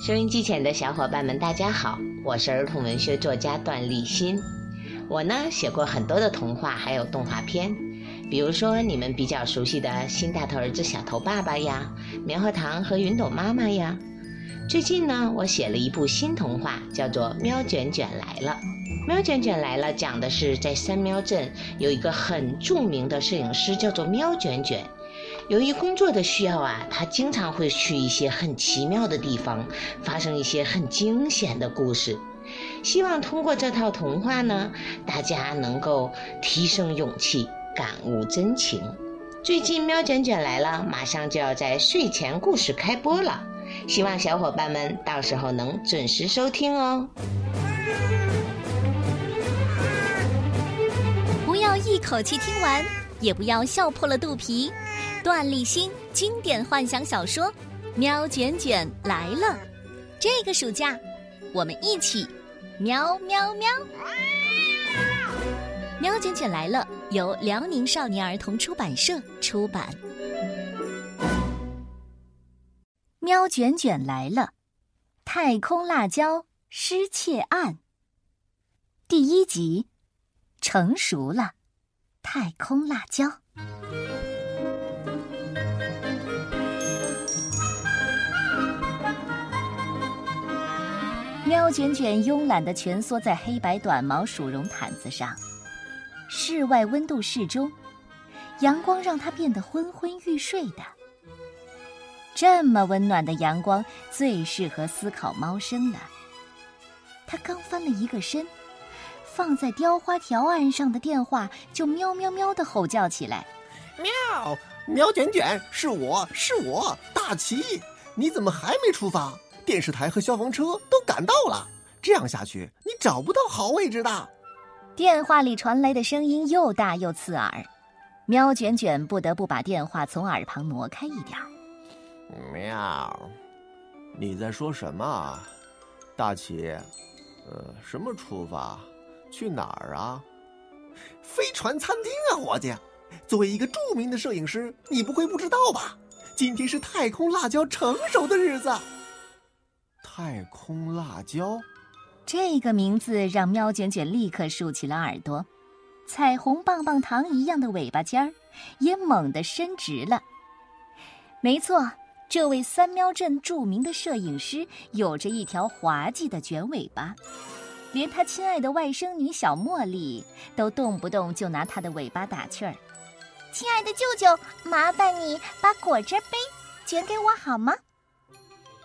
收音机前的小伙伴们，大家好，我是儿童文学作家段立新。我呢写过很多的童话，还有动画片，比如说你们比较熟悉的《新大头儿子小头爸爸》呀，《棉花糖和云朵妈妈》呀。最近呢，我写了一部新童话，叫做《喵卷卷来了》。《喵卷卷来了》讲的是在三喵镇有一个很著名的摄影师，叫做喵卷卷。由于工作的需要啊，他经常会去一些很奇妙的地方，发生一些很惊险的故事。希望通过这套童话呢，大家能够提升勇气，感悟真情。最近《喵卷卷来了》马上就要在睡前故事开播了，希望小伙伴们到时候能准时收听哦。不要一口气听完，也不要笑破了肚皮。段立新经典幻想小说《喵卷卷来了》，这个暑假我们一起喵喵喵！《喵卷卷来了》由辽宁少年儿童出版社出版。《喵卷卷来了》，太空辣椒失窃案第一集，成熟了，太空辣椒。喵卷卷慵懒地蜷缩在黑白短毛鼠绒毯子上，室外温度适中，阳光让它变得昏昏欲睡的。这么温暖的阳光最适合思考猫生了。它刚翻了一个身，放在雕花条案上的电话就喵喵喵的吼叫起来：“喵，喵卷卷，是我是我，大奇，你怎么还没出发？”电视台和消防车都赶到了，这样下去你找不到好位置的。电话里传来的声音又大又刺耳，喵卷卷不得不把电话从耳旁挪开一点。喵，你在说什么？大奇，呃，什么出发？去哪儿啊？飞船餐厅啊，伙计！作为一个著名的摄影师，你不会不知道吧？今天是太空辣椒成熟的日子。太空辣椒，这个名字让喵卷卷立刻竖起了耳朵，彩虹棒棒糖一样的尾巴尖儿也猛地伸直了。没错，这位三喵镇著名的摄影师有着一条滑稽的卷尾巴，连他亲爱的外甥女小茉莉都动不动就拿他的尾巴打趣儿：“亲爱的舅舅，麻烦你把果汁杯卷给我好吗？”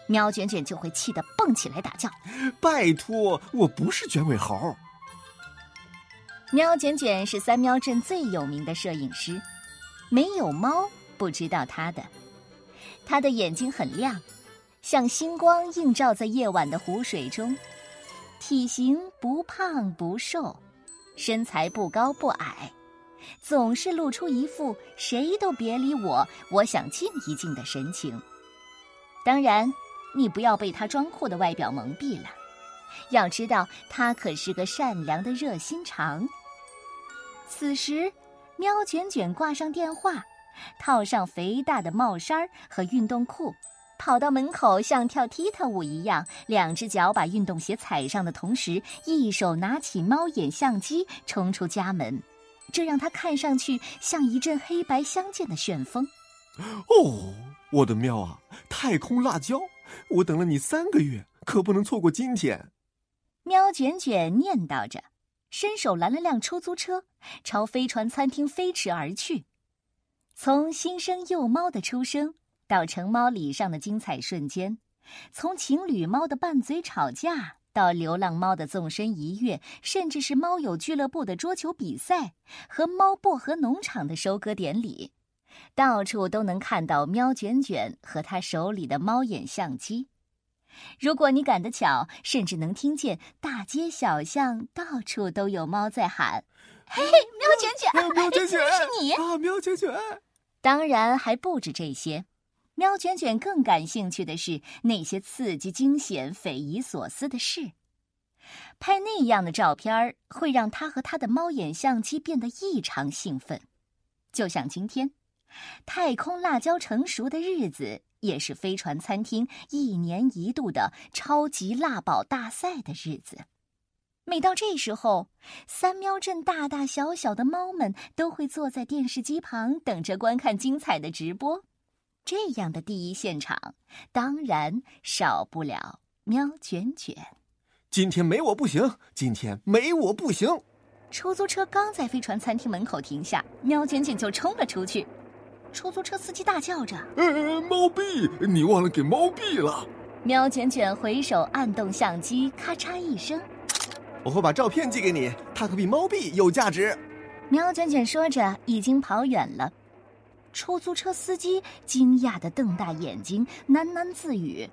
喵卷卷就会气得蹦起来打叫：“拜托，我不是卷尾猴。”喵卷卷是三喵镇最有名的摄影师，没有猫不知道他的。他的眼睛很亮，像星光映照在夜晚的湖水中。体型不胖不瘦，身材不高不矮，总是露出一副谁都别理我，我想静一静的神情。当然。你不要被他装酷的外表蒙蔽了，要知道他可是个善良的热心肠。此时，喵卷卷挂上电话，套上肥大的帽衫和运动裤，跑到门口，像跳踢踏舞一样，两只脚把运动鞋踩上的同时，一手拿起猫眼相机冲出家门，这让他看上去像一阵黑白相间的旋风。哦，我的喵啊，太空辣椒！我等了你三个月，可不能错过今天。喵卷卷念叨着，伸手拦了辆出租车，朝飞船餐厅飞驰而去。从新生幼猫的出生到成猫礼上的精彩瞬间，从情侣猫的拌嘴吵架到流浪猫的纵身一跃，甚至是猫友俱乐部的桌球比赛和猫薄荷农场的收割典礼。到处都能看到喵卷卷和他手里的猫眼相机。如果你赶得巧，甚至能听见大街小巷到处都有猫在喊：“嘿嘿，喵卷卷，喵卷卷，是你啊，喵卷卷！”当然还不止这些，喵卷卷更感兴趣的是那些刺激、惊险、匪夷所思的事。拍那样的照片会让他和他的猫眼相机变得异常兴奋，就像今天。太空辣椒成熟的日子也是飞船餐厅一年一度的超级辣宝大赛的日子。每到这时候，三喵镇大大小小的猫们都会坐在电视机旁，等着观看精彩的直播。这样的第一现场，当然少不了喵卷卷。今天没我不行，今天没我不行。出租车刚在飞船餐厅门口停下，喵卷卷就冲了出去。出租车司机大叫着：“呃，猫币，你忘了给猫币了！”喵卷卷回手按动相机，咔嚓一声。我会把照片寄给你，它可比猫币有价值。喵卷卷说着，已经跑远了。出租车司机惊讶的瞪大眼睛，喃喃自语：“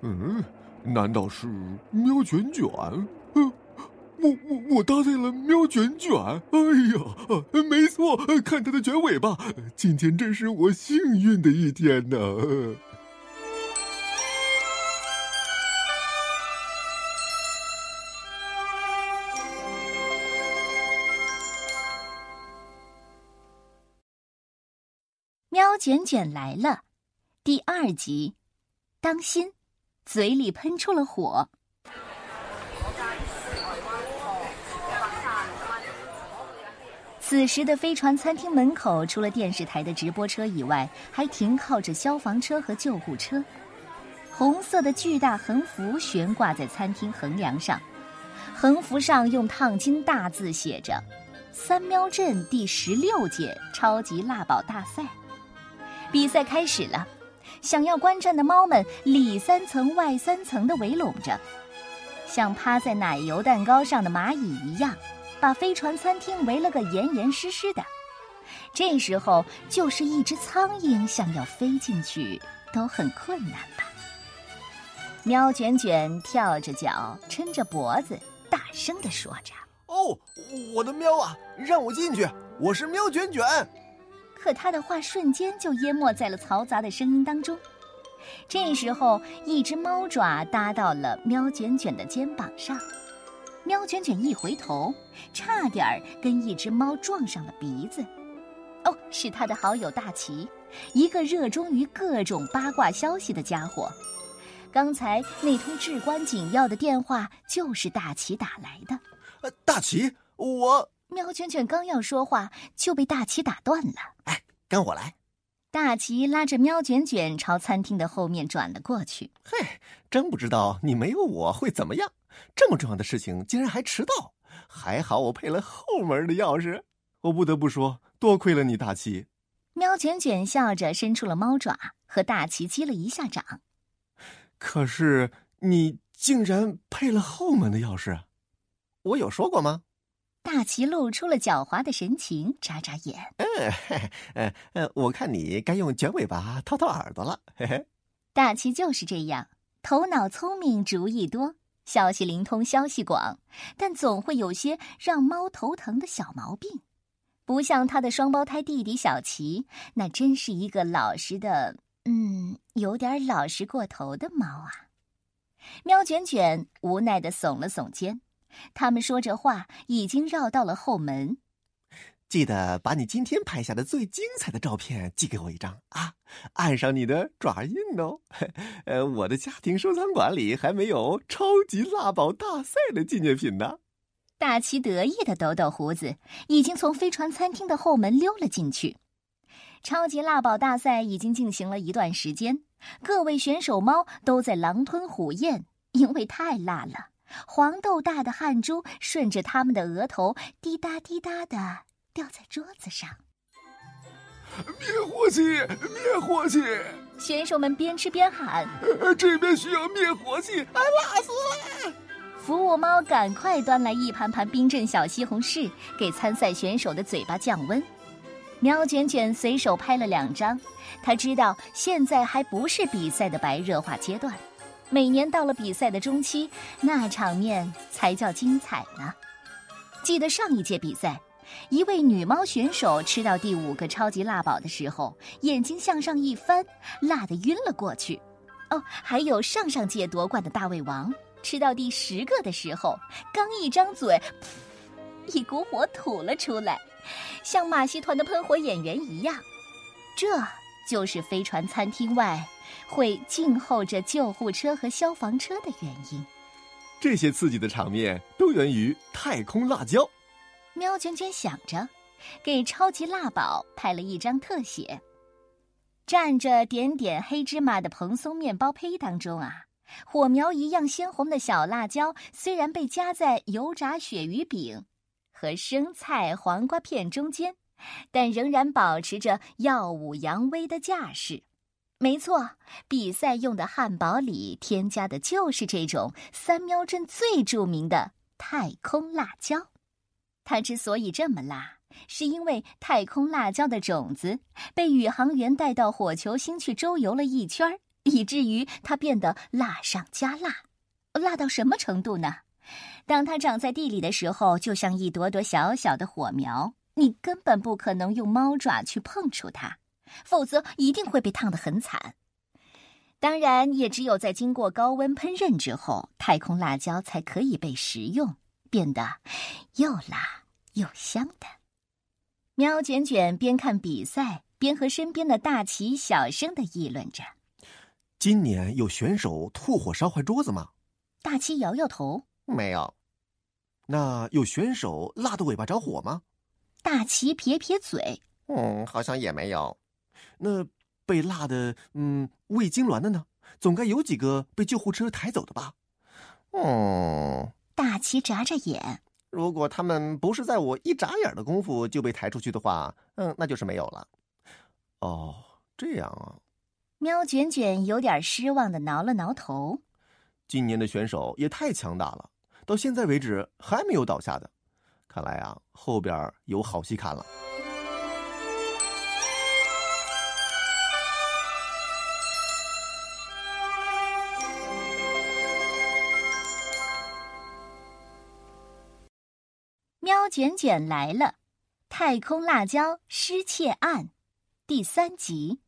嗯，难道是喵卷卷？嗯，我我我搭载了喵卷卷。哎呀，没错，看它的卷尾巴，今天真是我幸运的一天呢。”卷卷来了，第二集，当心，嘴里喷出了火。此时的飞船餐厅门口，除了电视台的直播车以外，还停靠着消防车和救护车。红色的巨大横幅悬挂在餐厅横梁上，横幅上用烫金大字写着：“三喵镇第十六届超级辣宝大赛。”比赛开始了，想要观战的猫们里三层外三层的围拢着，像趴在奶油蛋糕上的蚂蚁一样，把飞船餐厅围了个严严实实的。这时候，就是一只苍蝇想要飞进去都很困难吧？喵卷卷跳着脚，抻着脖子，大声地说着：“哦，我的喵啊，让我进去！我是喵卷卷。”可他的话瞬间就淹没在了嘈杂的声音当中。这时候，一只猫爪搭到了喵卷卷的肩膀上，喵卷卷一回头，差点儿跟一只猫撞上了鼻子。哦，是他的好友大奇，一个热衷于各种八卦消息的家伙。刚才那通至关紧要的电话就是大奇打来的。呃，大奇，我。喵卷卷刚要说话，就被大齐打断了。哎，跟我来！大齐拉着喵卷卷朝餐厅的后面转了过去。嘿，真不知道你没有我会怎么样！这么重要的事情竟然还迟到，还好我配了后门的钥匙。我不得不说，多亏了你，大齐。喵卷卷笑着伸出了猫爪，和大齐击了一下掌。可是你竟然配了后门的钥匙，我有说过吗？大齐露出了狡猾的神情，眨眨眼。嗯，呃呃，我看你该用卷尾巴掏掏耳朵了。嘿嘿，大齐就是这样，头脑聪明，主意多，消息灵通，消息广，但总会有些让猫头疼的小毛病。不像他的双胞胎弟弟小齐，那真是一个老实的，嗯，有点老实过头的猫啊。喵卷卷无奈的耸了耸肩。他们说着话，已经绕到了后门。记得把你今天拍下的最精彩的照片寄给我一张啊，按上你的爪印哦。呃，我的家庭收藏馆里还没有超级辣宝大赛的纪念品呢。大奇得意的抖抖胡子，已经从飞船餐厅的后门溜了进去。超级辣宝大赛已经进行了一段时间，各位选手猫都在狼吞虎咽，因为太辣了。黄豆大的汗珠顺着他们的额头滴答滴答的掉在桌子上。灭火器，灭火器！选手们边吃边喊：“这边需要灭火器，啊，辣死了！”服务猫赶快端来一盘盘冰镇小西红柿，给参赛选手的嘴巴降温。喵卷卷随手拍了两张，他知道现在还不是比赛的白热化阶段。每年到了比赛的中期，那场面才叫精彩呢。记得上一届比赛，一位女猫选手吃到第五个超级辣宝的时候，眼睛向上一翻，辣得晕了过去。哦，还有上上届夺冠的大胃王，吃到第十个的时候，刚一张嘴，一股火吐了出来，像马戏团的喷火演员一样。这就是飞船餐厅外。会静候着救护车和消防车的原因。这些刺激的场面都源于太空辣椒。喵卷卷想着，给超级辣宝拍了一张特写。蘸着点点黑芝麻的蓬松面包胚当中啊，火苗一样鲜红的小辣椒，虽然被夹在油炸鳕鱼饼和生菜、黄瓜片中间，但仍然保持着耀武扬威的架势。没错，比赛用的汉堡里添加的就是这种三喵镇最著名的太空辣椒。它之所以这么辣，是因为太空辣椒的种子被宇航员带到火球星去周游了一圈，以至于它变得辣上加辣。辣到什么程度呢？当它长在地里的时候，就像一朵朵小小的火苗，你根本不可能用猫爪去碰触它。否则一定会被烫得很惨。当然，也只有在经过高温烹饪之后，太空辣椒才可以被食用，变得又辣又香的。喵卷卷边看比赛，边和身边的大奇小声的议论着：“今年有选手吐火烧坏桌子吗？”大奇摇摇头：“没有。”那有选手辣的尾巴着火吗？大奇撇撇嘴：“嗯，好像也没有。”那被辣的，嗯，胃痉挛的呢？总该有几个被救护车抬走的吧？哦，大奇眨眨眼。如果他们不是在我一眨眼的功夫就被抬出去的话，嗯，那就是没有了。哦，这样啊。喵卷卷有点失望的挠了挠头。今年的选手也太强大了，到现在为止还没有倒下的。看来啊，后边有好戏看了。卷卷来了，《太空辣椒失窃案》第三集，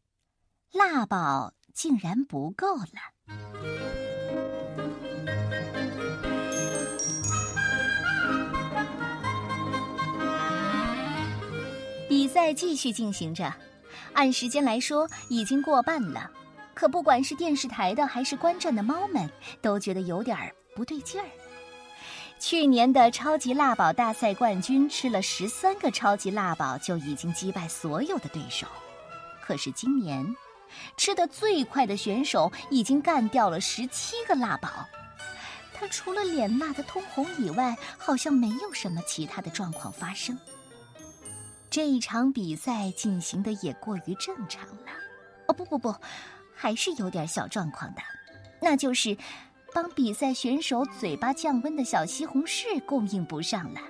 辣宝竟然不够了。比赛继续进行着，按时间来说已经过半了，可不管是电视台的还是观战的猫们，都觉得有点不对劲儿。去年的超级辣宝大赛冠军吃了十三个超级辣宝就已经击败所有的对手，可是今年吃的最快的选手已经干掉了十七个辣宝，他除了脸辣的通红以外，好像没有什么其他的状况发生。这一场比赛进行的也过于正常了，哦不不不，还是有点小状况的，那就是。帮比赛选手嘴巴降温的小西红柿供应不上了，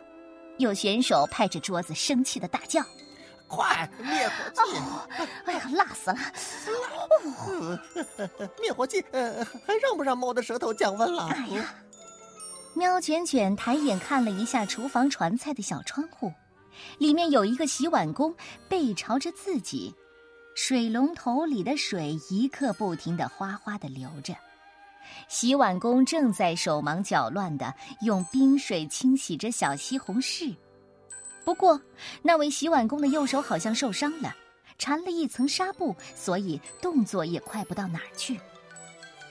有选手拍着桌子生气的大叫：“快灭火器！哎呀，辣死了！灭火器，呃，还让不让猫的舌头降温了？”哎呀，喵卷卷抬眼看了一下厨房传菜的小窗户，里面有一个洗碗工背朝着自己，水龙头里的水一刻不停的哗哗的流着。洗碗工正在手忙脚乱的用冰水清洗着小西红柿，不过那位洗碗工的右手好像受伤了，缠了一层纱布，所以动作也快不到哪儿去。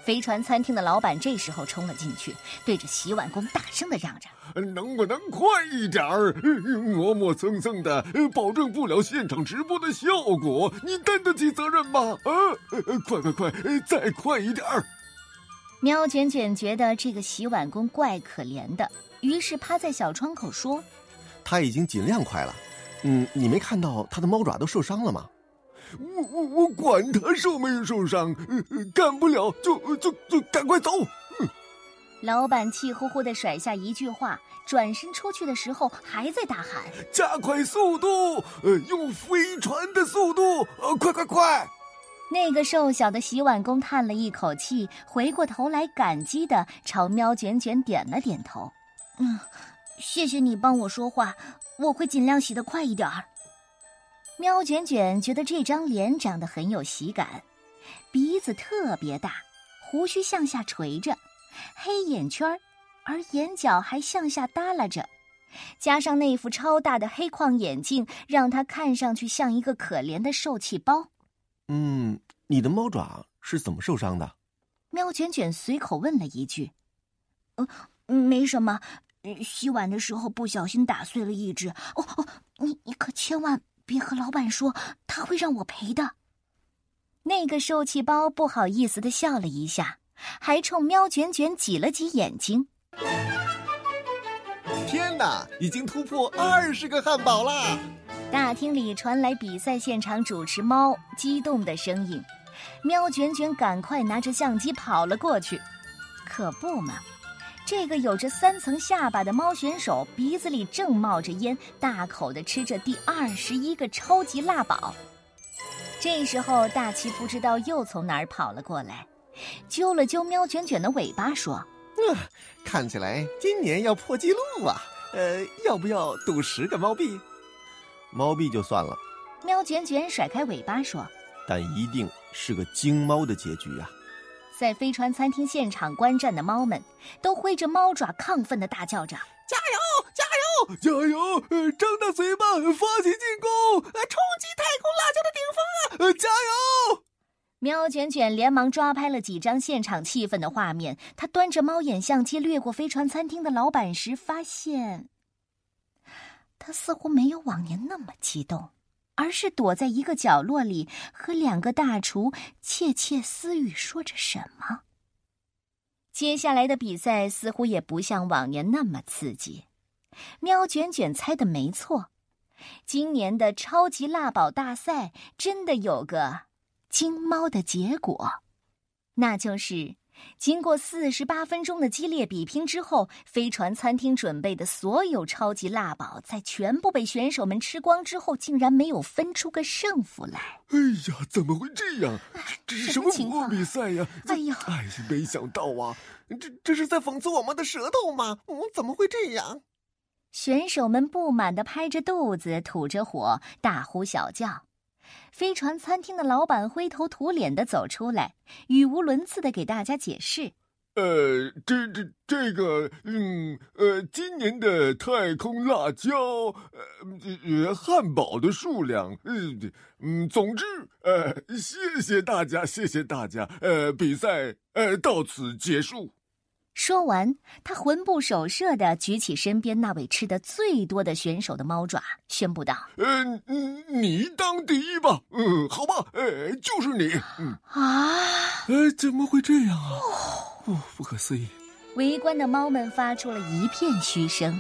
飞船餐厅的老板这时候冲了进去，对着洗碗工大声的嚷着：“能不能快一点儿？磨磨蹭蹭的，保证不了现场直播的效果，你担得起责任吗？啊，快快快，再快一点儿！”喵卷卷觉得这个洗碗工怪可怜的，于是趴在小窗口说：“他已经尽量快了，嗯，你没看到他的猫爪都受伤了吗？我我我管他受没受伤，干不了就就就赶快走。”老板气呼呼的甩下一句话，转身出去的时候还在大喊：“加快速度，呃，用飞船的速度，呃，快快快！”那个瘦小的洗碗工叹了一口气，回过头来感激的朝喵卷卷点了点头：“嗯，谢谢你帮我说话，我会尽量洗得快一点儿。”喵卷卷觉得这张脸长得很有喜感，鼻子特别大，胡须向下垂着，黑眼圈而眼角还向下耷拉着，加上那副超大的黑框眼镜，让他看上去像一个可怜的受气包。嗯，你的猫爪是怎么受伤的？喵卷卷随口问了一句：“呃，没什么，洗碗的时候不小心打碎了一只。哦哦，你你可千万别和老板说，他会让我赔的。”那个受气包不好意思的笑了一下，还冲喵卷卷挤了挤眼睛。天哪，已经突破二十个汉堡啦！大厅里传来比赛现场主持猫激动的声音。喵卷卷赶快拿着相机跑了过去，可不嘛，这个有着三层下巴的猫选手鼻子里正冒着烟，大口的吃着第二十一个超级辣堡。这时候，大奇不知道又从哪儿跑了过来，揪了揪喵卷卷的尾巴，说：“嗯，看起来今年要破纪录啊！呃，要不要赌十个猫币？猫币就算了。”喵卷卷甩开尾巴说。但一定是个惊猫的结局啊！在飞船餐厅现场观战的猫们都挥着猫爪，亢奋的大叫着：“加油，加油，加油！张大嘴巴，发起进攻！冲击太空辣椒的顶峰啊！加油！”喵卷卷连忙抓拍了几张现场气氛的画面。他端着猫眼相机掠过飞船餐厅的老板时，发现他似乎没有往年那么激动。而是躲在一个角落里，和两个大厨窃窃私语，说着什么。接下来的比赛似乎也不像往年那么刺激。喵卷卷猜的没错，今年的超级辣宝大赛真的有个惊猫的结果，那就是。经过四十八分钟的激烈比拼之后，飞船餐厅准备的所有超级辣宝，在全部被选手们吃光之后，竟然没有分出个胜负来。哎呀，怎么会这样？这是什么情况比赛呀？哎呀，哎，没想到啊！这这是在讽刺我们的舌头吗？嗯，怎么会这样？选手们不满的拍着肚子，吐着火，大呼小叫。飞船餐厅的老板灰头土脸的走出来，语无伦次的给大家解释：“呃，这这这个，嗯，呃，今年的太空辣椒，呃，汉堡的数量，嗯嗯，总之，呃，谢谢大家，谢谢大家，呃，比赛，呃，到此结束。”说完，他魂不守舍地举起身边那位吃的最多的选手的猫爪，宣布道：“嗯嗯，你当第一吧。嗯，好吧，呃，就是你。嗯啊，呃，怎么会这样啊？哦，不可思议！”围观的猫们发出了一片嘘声。